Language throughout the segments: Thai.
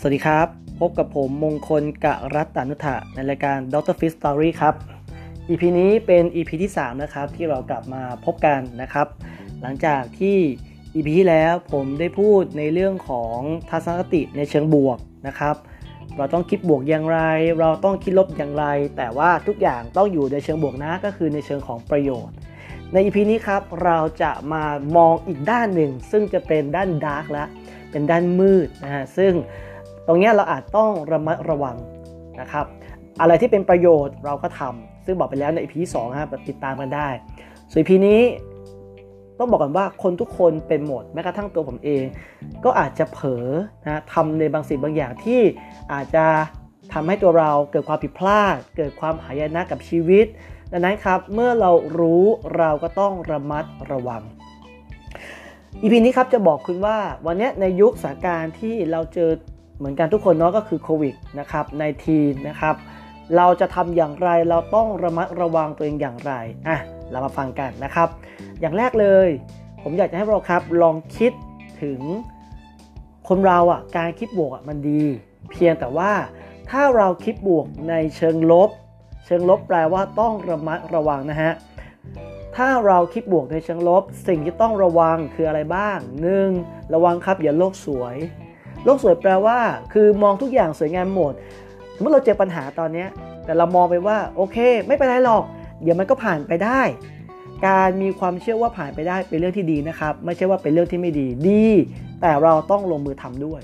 สวัสดีครับ พบกับผมมงคลกะรัตตานุถะในรายการ Dr. Fish Story ครับ EP นี้เป็น EP ที่ 3 นะครับ ที่เรากลับมาพบกันนะครับ หลังจากที่ EP ที่แล้วผมได้พูดในเรื่องของทัศนคติในเชิงบวกนะครับ เราต้องคิดบวกอย่างไร เราต้องคิดลบอย่างไร แต่ว่าทุกอย่างต้องอยู่ในเชิงบวกนะก็คือในเชิงของประโยชน์ ใน EP นี้ครับเราจะมามองอีกด้านหนึ่ง ซึ่งจะเป็นด้านดาร์กและเป็นด้านมืดนะฮะซึ่ง ตรงนี้เราอาจต้องระมัดระวังนะครับ อะไรที่เป็นประโยชน์เราก็ทำซึ่งบอกไปแล้วใน EP ที่2ครับติดตามกันได้ ส่วน EP นี้ต้องบอกกันว่าคนทุกคนเป็นหมดแม้กระทั่งตัวผมเอง ก็อาจจะเผลอนะทำในบางสิ่งบางอย่างที่อาจจะทำให้ตัวเราเกิดความผิดพลาด เกิดความหายนะกับชีวิต ดังนั้นครับ เมื่อเรารู้เราก็ต้องระมัดระวังอีพีนี้ครับจะบอกคุณว่าวันนี้ในยุคสถานการณ์ที่เราเจอ เหมือนกันทุกคนเนาะก็คือโควิดนะครับในทีนะครับ เราจะทำอย่างไรเราต้องระมัดระวังตัวเองอย่างไรอะเรามาฟังกันนะครับ อย่างแรกเลย ผมอยากจะให้เราครับลองคิดถึงคนเราอะการคิดบวกอะมันดี เพียงแต่ว่าถ้าเราคิดบวกในเชิงลบ เชิงลบแปลว่าต้องระมัดระวังนะฮะถ้าเราคิดบวกในเชิงลบ สิ่งที่ต้องระวังคืออะไรบ้าง 1. ระวังครับอย่าโลกสวย โลกสวยแปลว่า คือมองทุกอย่างสวยงามหมดสมมติเราเจอปัญหาตอนนี้แต่เรามองไปว่าโอเค ไม่เป็นไรหรอก เดี๋ยวมันก็ผ่านไปได้ การมีความเชื่อว่าผ่านไปได้เป็นเรื่องที่ดีนะครับ ไม่ใช่ว่าเป็นเรื่องที่ไม่ดีดี แต่เราต้องลงมือทำด้วย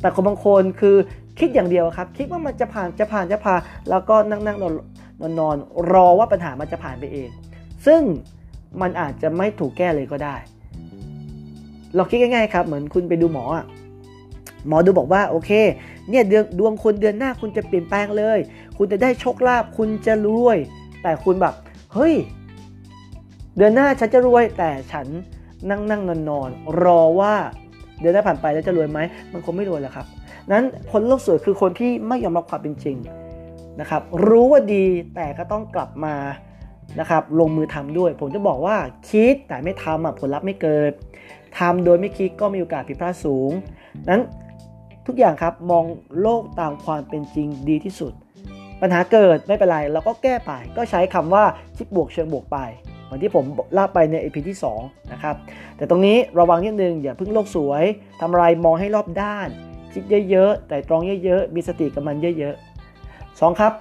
แต่คนบางคนคือคิดอย่างเดียวครับ คิดว่ามันจะผ่านจะผ่านจะผ่านแล้วก็นั่งนั่งนอนนอนนอนรอว่าปัญหามันจะผ่านไปเอง ซึ่งมันอาจจะไม่ถูกแก้เลยก็ได้ เราคิดง่ายๆครับ เหมือนคุณไปดูหมออะ หมอดูบอกว่าโอเคเนี่ยดดวงคุณเดือนหน้าคุณจะเปลี่ยนแปลงเลย คุณจะได้โชคลาภคุณจะรวย แต่คุณแบบเฮ้ยเดือนหน้าฉันจะรวยแต่ฉันนั่งนั่งนอนนอนรอว่าเดือนหน้าผ่านไปแล้วจะรวยไหมมันคงไม่รวยแล้วครับ นั้นคนโลกสวยคือคนที่ไม่ยอมรับความเป็นจริงนะครับ รู้ว่าดีแต่ก็ต้องกลับมานะครับลงมือทำด้วย ผมจะบอกว่าคิดแต่ไม่ทำผลลัพธ์ไม่เกิดทำโดยไม่คิดก็มีโอกาสผิดพลาดสูง นั้น ทุกอย่างครับมองโลกตามความเป็นจริงดีที่สุด ปัญหาเกิดไม่เป็นไรเราก็แก้ไป ก็ใช้คำว่าคิดบวกเชิงบวกไปเหมือนที่ผมเล่าไปใน EP ที่2นะครับแต่ตรงนี้ระวังนิดนึงอย่าเพิ่งโลกสวยทำอะไรมองให้รอบด้าน คิดเยอะๆแต่ตรองเยอะๆมีสติกับมันเยอะๆสองครับ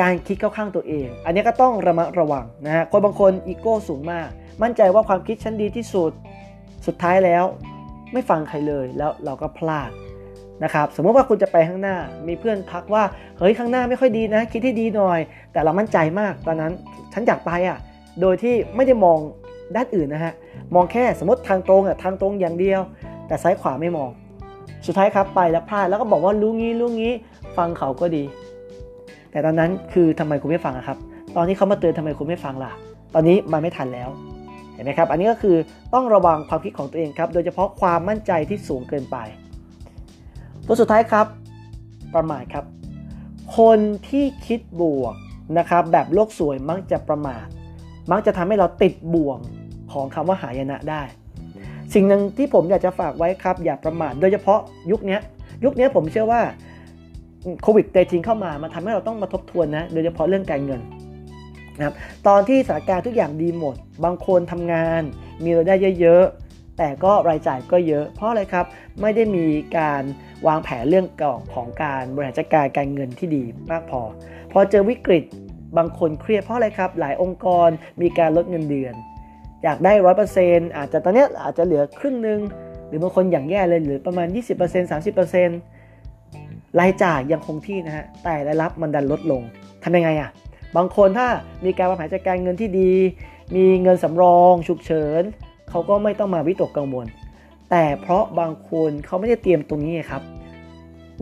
การคิดเข้าข้างตัวเอง อันนี้ก็ต้องระมัดระวังนะฮะ คนบางคนอีโก้สูงมาก มั่นใจว่าความคิดฉันดีที่สุด สุดท้ายแล้ว ไม่ฟังใครเลยแล้วเราก็พลาดนะครับสมมติว่าคุณจะไปข้างหน้ามีเพื่อนทักว่าเฮ้ยข้างหน้าไม่ค่อยดีนะ คิดให้ดีหน่อย แต่เรามั่นใจมากตอนนั้นฉันอยากไปอะโดยที่ไม่ได้มองด้านอื่นนะฮะมองแค่สมมติทางตรงอะทางตรงอย่างเดียว แต่ซ้ายขวาไม่มอง สุดท้ายครับไปแล้วพลาดแล้วก็บอกว่ารู้งี้รู้งี้ ฟังเขาก็ดี แต่ตอนนั้นคือทำไมคุณไม่ฟังครับ ตอนที่เขามาเตือนทำไมคุณไม่ฟังล่ะ ตอนนี้มันไม่ทันแล้ว เห็นไหมครับอันนี้ก็คือต้องระวังความคิดของตัวเองครับ โดยเฉพาะความมั่นใจที่สูงเกินไป ตัวสุดท้ายครับ ประมาทครับ คนที่คิดบวกนะครับแบบโลกสวยมักจะประมาท มักจะทำให้เราติดบ่วงของคำว่าหายนะได้ สิ่งหนึ่งที่ผมอยากจะฝากไว้ครับ อย่าประมาทโดยเฉพาะยุคนี้ยุคนี้ผมเชื่อว่าโควิดเตจริงเข้ามามันทำให้เราต้องมาทบทวนนะโดยเฉพาะเรื่องการเงิน นะครับตอนที่สถานการณ์ทุกอย่างดีหมด บางคนทำงาน มีรายได้เยอะๆ แต่ก็รายจ่ายก็เยอะ เพราะอะไรครับ ไม่ได้มีการวางแผนเรื่องของการบริหารจัดการการเงินที่ดีมากพอ พอเจอวิกฤตบางคนเครียดเพราะอะไรครับ หลายองค์กรมีการลดเงินเดือน อยากได้ร้อยเปอร์เซ็นต์อาจจะตอนนี้อาจจะเหลือครึ่งหนึ่งหรือบางคนอย่างแย่เลยหลือประมาณ 20% 30%รายจ่ายยังคงที่นะฮะแต่รายรับมันดันลดลงทำยังไงอะ่ะ บางคนถ้ามีการวางแผนจัดการเงินที่ดี มีเงินสำรอง ฉุกเฉินเขาก็ไม่ต้องมาวิตกกังวล แต่เพราะบางคนเขาไม่ได้เตรียมตรงนี้ครับ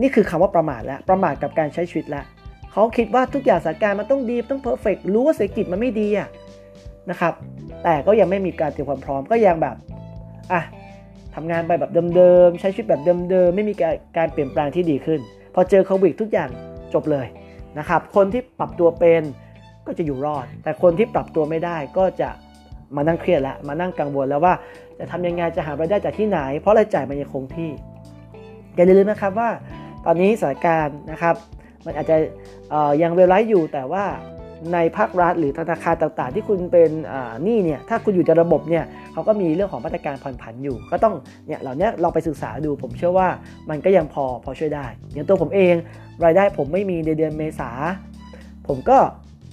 นี่คือคำว่าประมาทแล้วประมาทกับการใช้ชีวิตแล้วเขาคิดว่าทุกอย่างสถานการณ์มันต้องดีต้องเพอร์เฟกรู้ว่าเศรษฐกิจมันไม่ดีอะนะครับ แต่ก็ยังไม่มีการเตรียมความพร้อมก็ยังแบบอะทำงานไปแบบเดิมๆใช้ชีวิตแบบเดิมๆไม่มีการเปลี่ยนแปลงที่ดีขึ้น พอเจอโควิดทุกอย่างจบเลยนะครับ คนที่ปรับตัวเป็น ก็จะอยู่รอด แต่คนที่ปรับตัวไม่ได้ก็จะมานั่งเครียดแล้วมานั่งกังวลแล้วว่าจะทำยังไงจะหารายได้จากที่ไหน เพราะรายจ่ายมันยังคงที่อย่าลืมนะครับว่า ตอนนี้สถานการณ์นะครับ มันอาจจะยังเวลาอยู่แต่ว่าในภาครัฐหรือธนาคารต่างๆ ที่คุณเป็นหนี้เนี่ยถ้าคุณอยู่ในระบบเนี่ยเขาก็มีเรื่องของมาตรการผ่อนผันอยู่ ก็ต้องเนี่ยเหล่านี้ลองไปศึกษาดู ผมเชื่อว่ามันก็ยังพอพอช่วยได้ อย่างตัวผมเองรายได้ผมไม่มีในเดือนเมษา ผมก็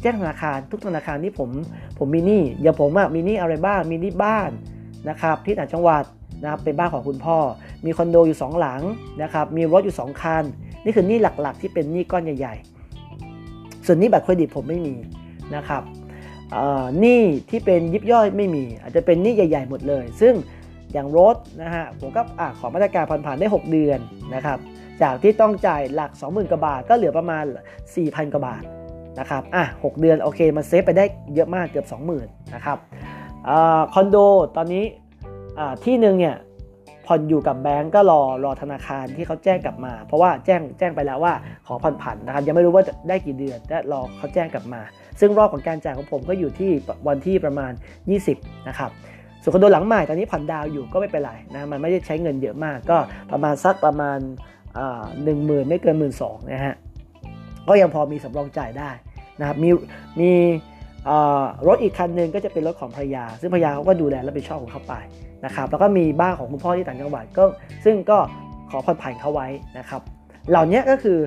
แจ้งธนาคารทุกธนาคารที่ผมผมมีหนี้อย่างผมอะมีหนี้อะไรบ้างมีหนี้บ้านนะครับที่ต่างจังหวัดนะครับเป็นบ้านของคุณพ่อ มีคอนโดอยู่ 2 หลังนะครับมีรถอยู่ 2 คัน นี่คือหนี้หลักๆ ที่เป็นหนี้ก้อนใหญ่ๆ ส่วนหนี้บัตรเครดิตผมไม่มีนะครับหนี้ที่เป็นยิบย่อยไม่มี อาจจะเป็นหนี้ใหญ่ ๆ หมดเลย ซึ่งอย่างรถนะฮะผมก็อขอมาตรการผ่อนผันได้ 6 เดือนนะครับจากที่ต้องจ่ายหลัก 20,000กว่าบาทก็เหลือประมาณ 4,000กว่าบาท นะครับอะ6เดือนโอเคมันเซฟไปได้เยอะมากเกือบ 20,000นะครับคอนโดตอนนี้ที่หนึ่งเนี่ยผ่อนอยู่กับแบงก์ก็รอรอธนาคารที่เขาแจ้งกลับมา เพราะว่าแจ้งแจ้งไปแล้วว่าขอผ่อนผันนะครับยังไม่รู้ว่าจะได้กี่เดือนแต่รอเขาแจ้งกลับมา ซึ่งรอบของการจ่ายของผมก็อยู่ที่วันที่ประมาณ 20นะครับส่วนคอนโดหลังใหม่ตอนนี้ผ่อนดาวอยู่ก็ไม่เป็นไรนะมันไม่ได้ใช้เงินเยอะมากก็ประมาณสักประมาณหนึ่งหมื่นไม่เกินหมื่นสองนะฮะ ก็ยังพอมีสำรองจ่ายได้นะครับมีมีรถอีกคันหนึ่งก็จะเป็นรถของภรรยา ซึ่งภรรยาเขาก็ดูแลและไปชอบของเขาไปนะครับแล้วก็มีบ้านของคุณพ่อที่ต่างจังหวัดก็ซึ่งก็ขอผ่อนผันเขาไว้นะครับ เหล่านี้ก็คือ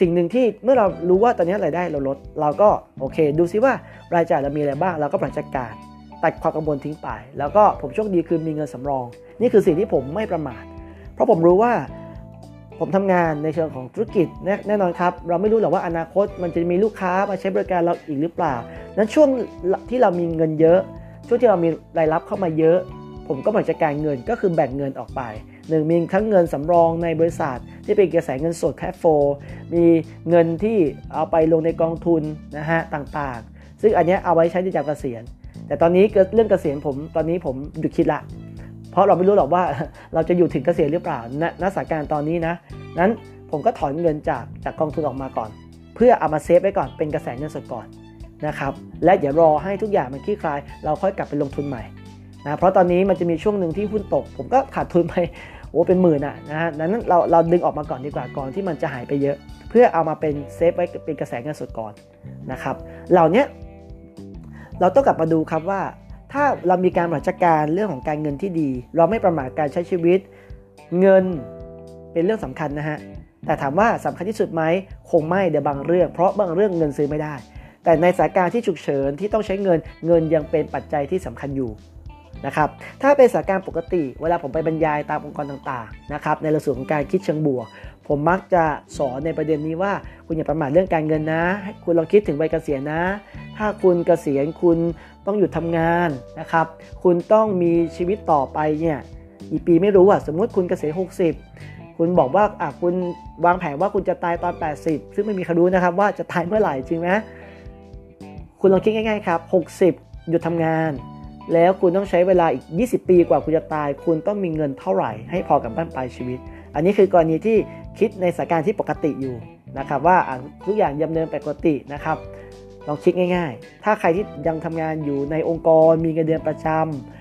สิ่งหนึ่งที่เมื่อเรารู้ว่าตอนนี้รายได้เราลด เราก็โอเค ดูซิว่ารายจ่ายเรามีอะไรบ้างเราก็ปรับจัดการตัดความกังวลทิ้งไป แล้วก็ผมโชคดีคือมีเงินสำรอง นี่คือสิ่งที่ผมไม่ประมาท เพราะผมรู้ว่า ผมทำงานในเชิงของธุรกิจแน่นอนครับ เราไม่รู้หรอกว่าอนาคตมันจะมีลูกค้ามาใช้บริการเราอีกหรือเปล่า นั้นช่วงที่เรามีเงินเยอะ ช่วงที่เรามีรายรับเข้ามาเยอะ ผมก็บริการเงินก็คือแบ่งเงินออกไปหนึ่งมีทั้งเงินสำรองในบริษัท ที่เป็นกระแสเงินสดแคฟโฟมีเงินที่เอาไปลงในกองทุนนะฮะต่างๆ ซึ่งอันนี้เอาไว้ใช้ในจากเกษียณ แต่ตอนนี้เรื่องเกษียณผมตอนนี้ผมหยุดคิดละ เพราะเราไม่รู้หรอกว่าเราจะอยู่ถึงเกษียณหรือเปล่าณณสถานการณ์ตอนนี้นะนั้นผมก็ถอนเงินจากจากกองทุนออกมาก่อน เพื่อเอามาเซฟไว้ก่อนเป็นกระแสเงินสดก่อนนะครับและอย่ารอให้ทุกอย่างมันคลี่คลาย เราค่อยกลับไปลงทุนใหม่นะเพราะตอนนี้มันจะมีช่วงหนึ่งที่หุ้นตก ผมก็ขาดทุนไปโอ้เป็นหมื่นอะนะฮะนั้นเราเราดึงออกมาก่อนดีกว่าก่อนที่มันจะหายไปเยอะ เพื่อเอามาเป็นเซฟไว้เป็นกระแสเงินสดก่อนนะครับเหล่านี้เราต้องกลับมาดูครับว่า ถ้าเรามีการบริหารจัดการเรื่องของการเงินที่ดี เราไม่ประมาทการใช้ชีวิต เงินเป็นเรื่องสำคัญนะฮะแต่ถามว่าสำคัญที่สุดไหมคงไม่เดี๋ยวบางเรื่อง เพราะบางเรื่องเงินซื้อไม่ได้ แต่ในสถานการณ์ที่ฉุกเฉินที่ต้องใช้เงินเงินยังเป็นปัจจัยที่สำคัญอยู่นะครับถ้าเป็นสถานการณ์ปกติ เวลาผมไปบรรยายตามองค์กรต่างๆนะครับในระส่วนของการคิดเชิงบวก ผมมักจะสอนในประเด็นนี้ว่า คุณอย่าประมาทเรื่องการเงินนะ คุณลองคิดถึงวัยเกษียณนะ ถ้าคุณเกษียณคุณต้องหยุดทำงานนะครับ คุณต้องมีชีวิตต่อไปเนี่ยอีปีไม่รู้อะสมมติคุณเกษียณ60 คุณบอกว่าอะคุณวางแผนว่าคุณจะตายตอน 80 ซึ่งไม่มีใครรู้นะครับว่าจะตายเมื่อไหร่จริงไหมคุณลองคิดง่ายๆครับ 60 หยุดทำงาน แล้วคุณต้องใช้เวลาอีก 20 ปีกว่าคุณจะตาย คุณต้องมีเงินเท่าไหร่ให้พอกับบ้านปลายชีวิต อันนี้คือกรณีที่คิดในสถานการณ์ที่ปกติอยู่นะครับว่าทุกอย่างยำเนินปกตินะครับ ลองคิดง่าย ๆ ถ้าใครที่ยังทำงานอยู่ในองค์กร มีเงินเดือนประจ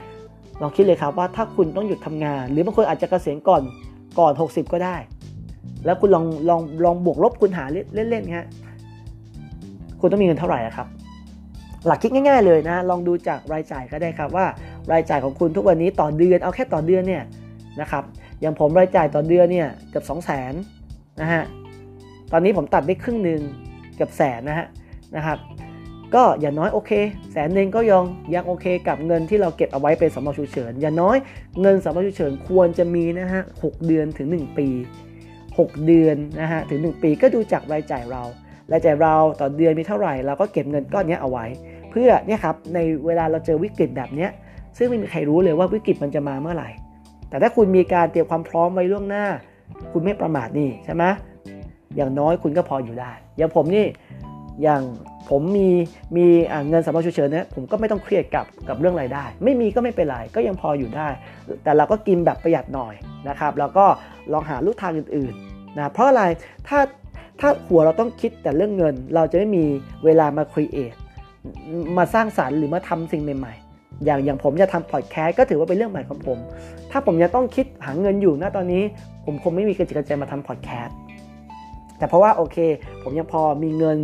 ำลองคิดเลยครับว่าถ้าคุณต้องหยุดทำงาน หรือบางคนอาจจะเกษียณก่อนก่อน 60 ก็ได้ แล้วคุณลองลองลองบวกลบคุณหาเล่นๆฮะคุณต้องมีเงินเท่าไหร่ครับ หลักคิดง่าย ๆเลยนะ ลองดูจากรายจ่ายก็ได้ครับว่ารายจ่ายของคุณทุกวันนี้ต่อเดือนเอาแค่ต่อเดือนเนี่ยนะครับอย่างผมรายจ่ายต่อเดือนเนี่ยเกือบ2 0 0 0 0นนะฮะตอนนี้ผมตัดได้ครึ่งหนึ่งเกือบแสนนะฮะ นะครับ ก็อย่างน้อยโอเค แสนหนึ่งก็ยังยังโอเค กับเงินที่เราเก็บเอาไว้เป็นสำรองฉุกเฉินอย่างน้อยเงินสำรองฉุกเฉินควรจะมีนะฮะหเดือนถึง 1 ปี 6 เดือนนะฮะถึง 1 ปีก็ดูจากรายจ่ายเรารายจ่ายเราต่อเดือนมีเท่าไหร่เราก็เก็บเงินก้อนนี้เอาไว้ เพื่อเนี่ยครับในเวลาเราเจอวิกฤตแบบนี้ซึ่งไม่มีใครรู้เลยว่าวิกฤตมันจะมาเมื่อไหร่ แต่ถ้าคุณมีการเตรียมความพร้อมไว้ล่วงหน้า คุณไม่ประมาทนี่ใช่ไหมอย่างน้อยคุณก็พออยู่ได้ อย่างผมนี่ อย่างผมมีมีเงินสำรองฉุกเฉินเนี่ยผมก็ไม่ต้องเครียดกับกับเรื่องรายได้ ไม่มีก็ไม่เป็นไรก็ยังพออยู่ได้ แต่เราก็กินแบบประหยัดหน่อยนะครับแล้วก็ลองหาลูกทางอื่นๆนะเพราะอะไรถ้าถ้าหัวเราต้องคิดแต่เรื่องเงิน เราจะไม่มีเวลามาครีเอทมาสร้างสารรค์หรือมาทำสิ่งใหม่ๆ อย่างอย่างผมจะทำพอดแคสต์ก็ถือว่าเป็นเรื่องใหม่ของผม ถ้าผมยังต้องคิดหาเงินอยู่ณตอนนี้ผมคงไม่มีกระจิตกระใจมาทำพอดแคสต์แต่เพราะว่าโอเค ผมยังพอมีเงิน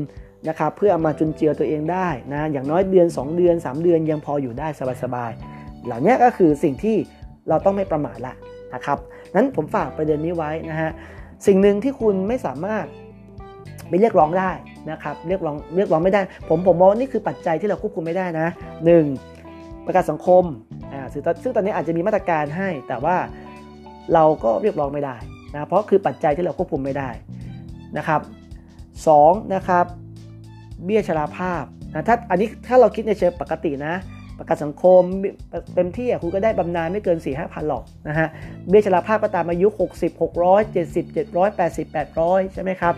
นะครับเพื่อเอามาจุนเจือตัวเองได้นะอย่างน้อยเดือน 2 เดือน 3 เดือนยังพออยู่ได้สบายๆเหล่านี้ก็คือสิ่งที่เราต้องไม่ประมาทละนะครับนั้นผมฝากประเด็นนี้ไว้นะฮะสิ่งหนึ่งที่คุณไม่สามารถไปเรียกร้องได้นะครับเรียกร้องเรียกร้องไม่ได้ ผมผมมองนี่คือปัจจัยที่เราควบคุมไม่ได้นะ 1. ประกันสังคมอ่าซึ่งตอนนี้อาจจะมีมาตรการให้ แต่ว่าเราก็เรียกร้องไม่ได้นะเพราะคือปัจจัยที่เราควบคุมไม่ได้นะครับสนะครับ เบี้ยชราภาพนะถ้าอันนี้ถ้าเราคิดในเชิงปกตินะ ประกันสังคมเต็มที่คุณก็ได้บำนาญไม่เกิน 4 5 0 0 0หรอกนะฮะเบี้ยชราภาพก็ตามอายุ 60 600 70 780 800 ใช่ไหมครับ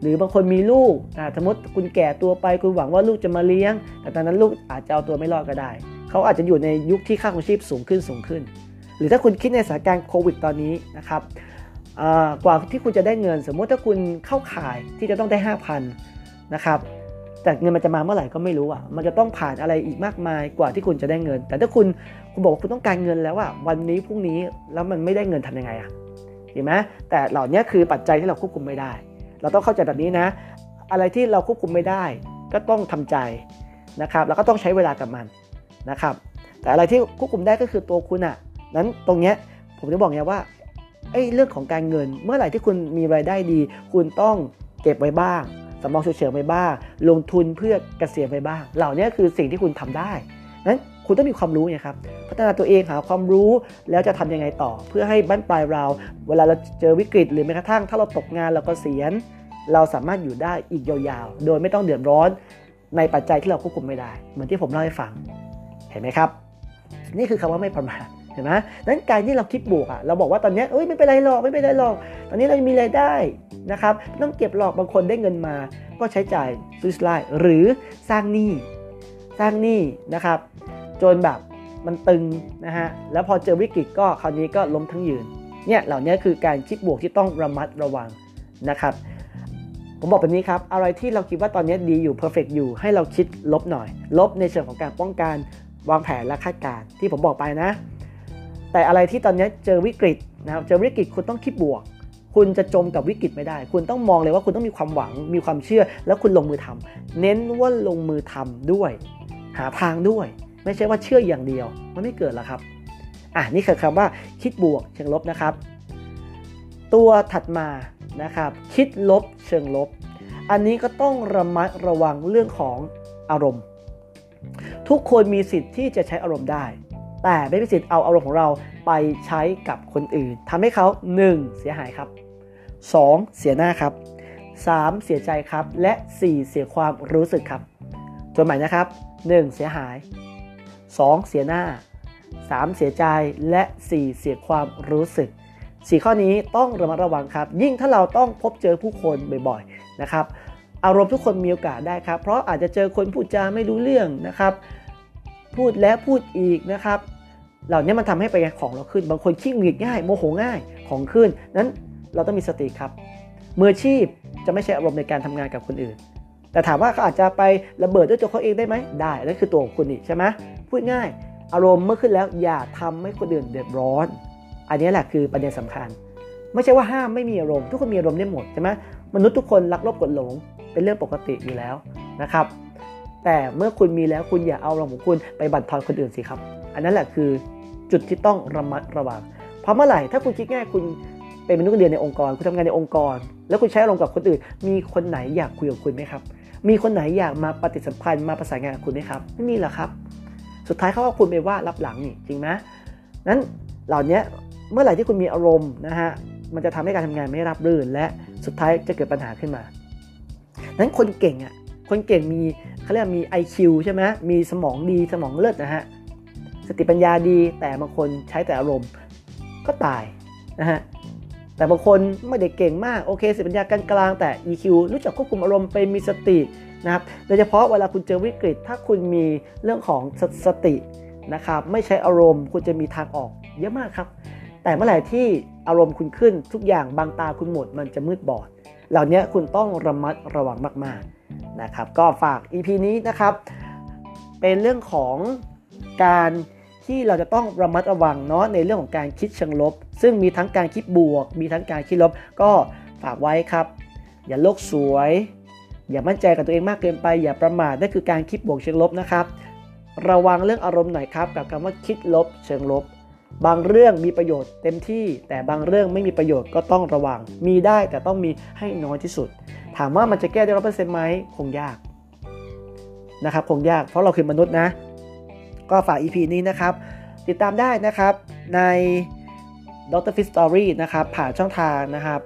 หรือบางคนมีลูกสมมติคุณแก่ตัวไปคุณหวังว่าลูกจะมาเลี้ยง แต่ตอนนั้นลูกอาจจะเอาตัวไม่รอดก็ได้ เขาอาจจะอยู่ในยุคที่ค่าของชีพสูงขึ้นสูงขึ้น หรือถ้าคุณคิดในสถานการณ์โควิดตอนนี้นะครับกว่าที่คุณจะได้เงิน สมมติถ้าคุณเข้าข่ายที่จะต้องได้ 5,000นะครับ แต่เงินมันจะมาเมื่อไหร่ก็ไม่รู้อะ มันจะต้องผ่านอะไรอีกมากมายกว่าที่คุณจะได้เงิน แต่ถ้าคุณคุณบอกว่าคุณต้องการเงินแล้วอะวันนี้พรุ่งนี้แล้วมันไม่ได้เงินทำยังไงอะเห็นไหมแต่เหล่านี้คือปัจจัยที่เราควบคุมไม่ได้ เราต้องเข้าใจแบบนี้นะ อะไรที่เราควบคุมไม่ได้ ก็ต้องทำใจนะครับ แล้วก็ต้องใช้เวลากับมันนะครับ แต่อะไรที่ควบคุมได้ก็คือตัวคุณอะนั้นตรงเนี้ยผมจะบอกไงว่าไอ้เรื่องของการเงิน เมื่อไหร่ที่คุณมีรายได้ดี คุณต้องเก็บไว้บ้าง สำรองฉุกเฉินไว้บ้าง ลงทุนเพื่อเกษียณไว้บ้าง เหล่านี้คือสิ่งที่คุณทำได้นั้นคุณต้องมีความรู้ไงครับ พัฒนาตัวเองหาความรู้แล้วจะทํำยังไงต่อ เพื่อให้บ้านปลายเรา เวลาเราเจอวิกฤต หรือแม้กระทั่งถ้าเราตกงานเราก็เสียน เราสามารถอยู่ได้อีกยาวๆ โดยไม่ต้องเดือดร้อนในปัจจัยที่เราควบคุมไม่ได้ เหมือนที่ผมเล่าให้ฟัง เห็นไหมครับ นี่คือคำว่าไม่ประมาท เห็นไหมนั้นการที่เราคิดบวกอะเราบอกว่าตอนนี้เอ้ยไม่เป็นไรหรอกไม่เป็นไรหรอก ตอนนี้เรามีรายได้นะครับต้องเก็บหลอกบางคนได้เงินมา ก็ใช้จ่ายซื้อสไลด์หรือสร้างหนี้สร้างหนี้นะครับจนแบบมันตึงนะฮะแล้วพอเจอวิกฤตก็คราวนี้ก็ล้มทั้งยืนเนี่ยเหล่านี้คือการคิดบวกที่ต้องระมัดระวังนะครับผมบอกแบบนี้ครับ อะไรที่เราคิดว่าตอนนี้ดีอยู่เพอร์เฟกอยู่ ให้เราคิดลบหน่อย ลบในเชิงของการป้องกันวางแผนและคาดการณ์ที่ผมบอกไปนะ แต่อะไรที่ตอนนี้เจอวิกฤตนะครับเจอวิกฤตคุณต้องคิดบวก คุณจะจมกับวิกฤตไม่ได้ คุณต้องมองเลยว่าคุณต้องมีความหวังมีความเชื่อ แล้วคุณลงมือทำเน้นว่าลงมือทำด้วย หาทางด้วย ไม่ใช่ว่าเชื่ออย่างเดียว มันไม่เกิดแล้วครับอะนี่คือคำว่าคิดบวกเชิงลบนะครับ ตัวถัดมานะครับ คิดลบเชิงลบ อันนี้ก็ต้องระมัดระวังเรื่องของอารมณ์ ทุกคนมีสิทธิ์ที่จะใช้อารมณ์ได้ แต่ไม่มีสิทธิ์เอาอารมณ์ของเราไปใช้กับคนอื่นทำให้เขา 1. เสียหายครับ 2. เสียหน้าครับ 3. เสียใจครับ และ 4. เสียความรู้สึกครับตัวใหม่นะครับ 1. เสียหาย 2. เสียหน้า 3. เสียใจและ 4. เสียความรู้สึก 4 ข้อนี้ต้องระมัดระวังครับ ยิ่งถ้าเราต้องพบเจอผู้คนบ่อยๆนะครับ อารมณ์ทุกคนมีโอกาสได้ครับ เพราะอาจจะเจอคนพูดจาไม่รู้เรื่องนะครับ พูดแล้วพูดอีกนะครับ เหล่านี้มันทำให้ไปของเราขึ้น บางคนขี้หงุดหงิดง่ายโมโหง่ายของขึ้น นั้นเราต้องมีสติครับ มืออาชีพจะไม่ใช่อารมณ์ในการทำงานกับคนอื่น แต่ถามว่าเขาอาจจะไประเบิดด้วยตัวเขาเองได้ไหมได้นั่นคือตัวของคุณนี่ใช่ไหมพูดง่าย อารมณ์เมื่อขึ้นแล้วอย่าทำให้คนอื่นเดือดร้อน อันนี้แหละคือประเด็นสำคัญ ไม่ใช่ว่าห้ามไม่มีอารมณ์ทุกคนมีอารมณ์ได้หมดใช่ไหมมนุษย์ทุกคนรักลบกดหลงเป็นเรื่องปกติอยู่แล้วนะครับ แต่เมื่อคุณมีแล้วคุณอย่าเอาอารมณ์ของคุณไปบั่นทอนคนอื่นสิครับ อันนั้นแหละคือจุดที่ต้องระมัดระวัง เพราะเมื่อไหร่ถ้าคุณคิดง่ายคุณเป็นมนุษย์เงินเดือนในองค์กร คุณทำงานในองค์กร แล้วคุณใช้อารมณ์กับคนอื่น มีคนไหนอยากคุยกับคุณไหมครับ มีคนไหนอยากมาปฏิสัมพันธ์มาประสานงานกับคุณไหมครับไม่มีหรอกครับ สุดท้ายเขาก็คุณไปว่ารับหลังนี่จริงไหมนั้นเหล่านี้เมื่อไหร่ที่คุณมีอารมณ์นะฮะมันจะทำให้การทำงานไม่รับรื่น และสุดท้ายจะเกิดปัญหาขึ้นมานั้นคนเก่งอะ คนเก่งมีเขาเรียกมี IQ ใช่ไหมมีสมองดีสมองเลิศนะฮะสติปัญญาดีแต่บางคนใช้แต่อารมณ์ก็ตายนะฮะแต่บางคนไม่ได้เก่งมากโอเคสติปัญญากลางๆแต่ EQ รู้จักควบคุมอารมณ์เป็นมีสตินะครับโดยเฉพาะเวลาคุณเจอวิกฤต ถ้าคุณมีเรื่องของสสตินะครับไม่ใช้อารมณ์คุณจะมีทางออกเยอะมากครับ แต่เมื่อไหร่ที่อารมณ์คุณขึ้นทุกอย่างบางตาคุณหมดมันจะมืดบอด เหล่านี้คุณต้องระมัดระวังมากๆ นะครับ ก็ฝาก EP นี้นะครับ เป็นเรื่องของการที่เราจะต้องระมัดระวังเนาะในเรื่องของการคิดเชิงลบ ซึ่งมีทั้งการคิดบวก มีทั้งการคิดลบ ก็ฝากไว้ครับ อย่าโลกสวย อย่ามั่นใจกับตัวเองมากเกินไป อย่าประมาทนั่นคือการคิดบวกเชิงลบนะครับ ระวังเรื่องอารมณ์หน่อยครับกับคำว่าคิดลบ เชิงลบ บางเรื่องมีประโยชน์เต็มที่ แต่บางเรื่องไม่มีประโยชน์ก็ต้องระวัง มีได้แต่ต้องมีให้น้อยที่สุด ถามว่ามันจะแก้ได้ร้อยเปอร์เซ็นต์ไหมคงยากนะครับคงยากเพราะเราคือมนุษย์นะ ก็ฝาก EP นี้นะครับ ติดตามได้นะครับใน Dr. Fit Story นะครับผ่านช่องทางนะครับ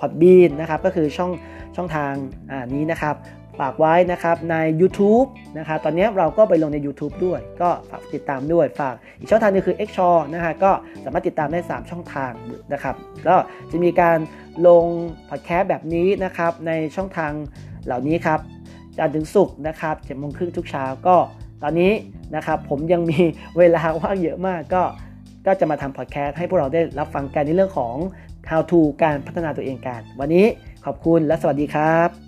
Podbean นะครับก็คือช่องช่องทางอ่านี้นะครับฝากไว้นะครับใน YouTube นะครับตอนนี้เราก็ไปลงใน YouTube ด้วย ก็ฝากติดตามด้วยฝากอีกช่องทางนึงคือ x s h o w นะฮะก็สามารถติดตามได้ 3 ช่องทางนะครับก็จะมีการ ลงพอดแคสต์แบบนี้นะครับในช่องทางเหล่านี้ครับจันทร์ถึงศุกร์นะครับเจ็ดโมงครึ่งทุกเช้าก็ตอนนี้นะครับผมยังมีเวลาว่างเยอะมากก็ก็จะมาทำพอดแคสต์ให้พวกเราได้รับฟังกันในเรื่องของ how to การพัฒนาตัวเองกัน วันนี้ขอบคุณและสวัสดีครับ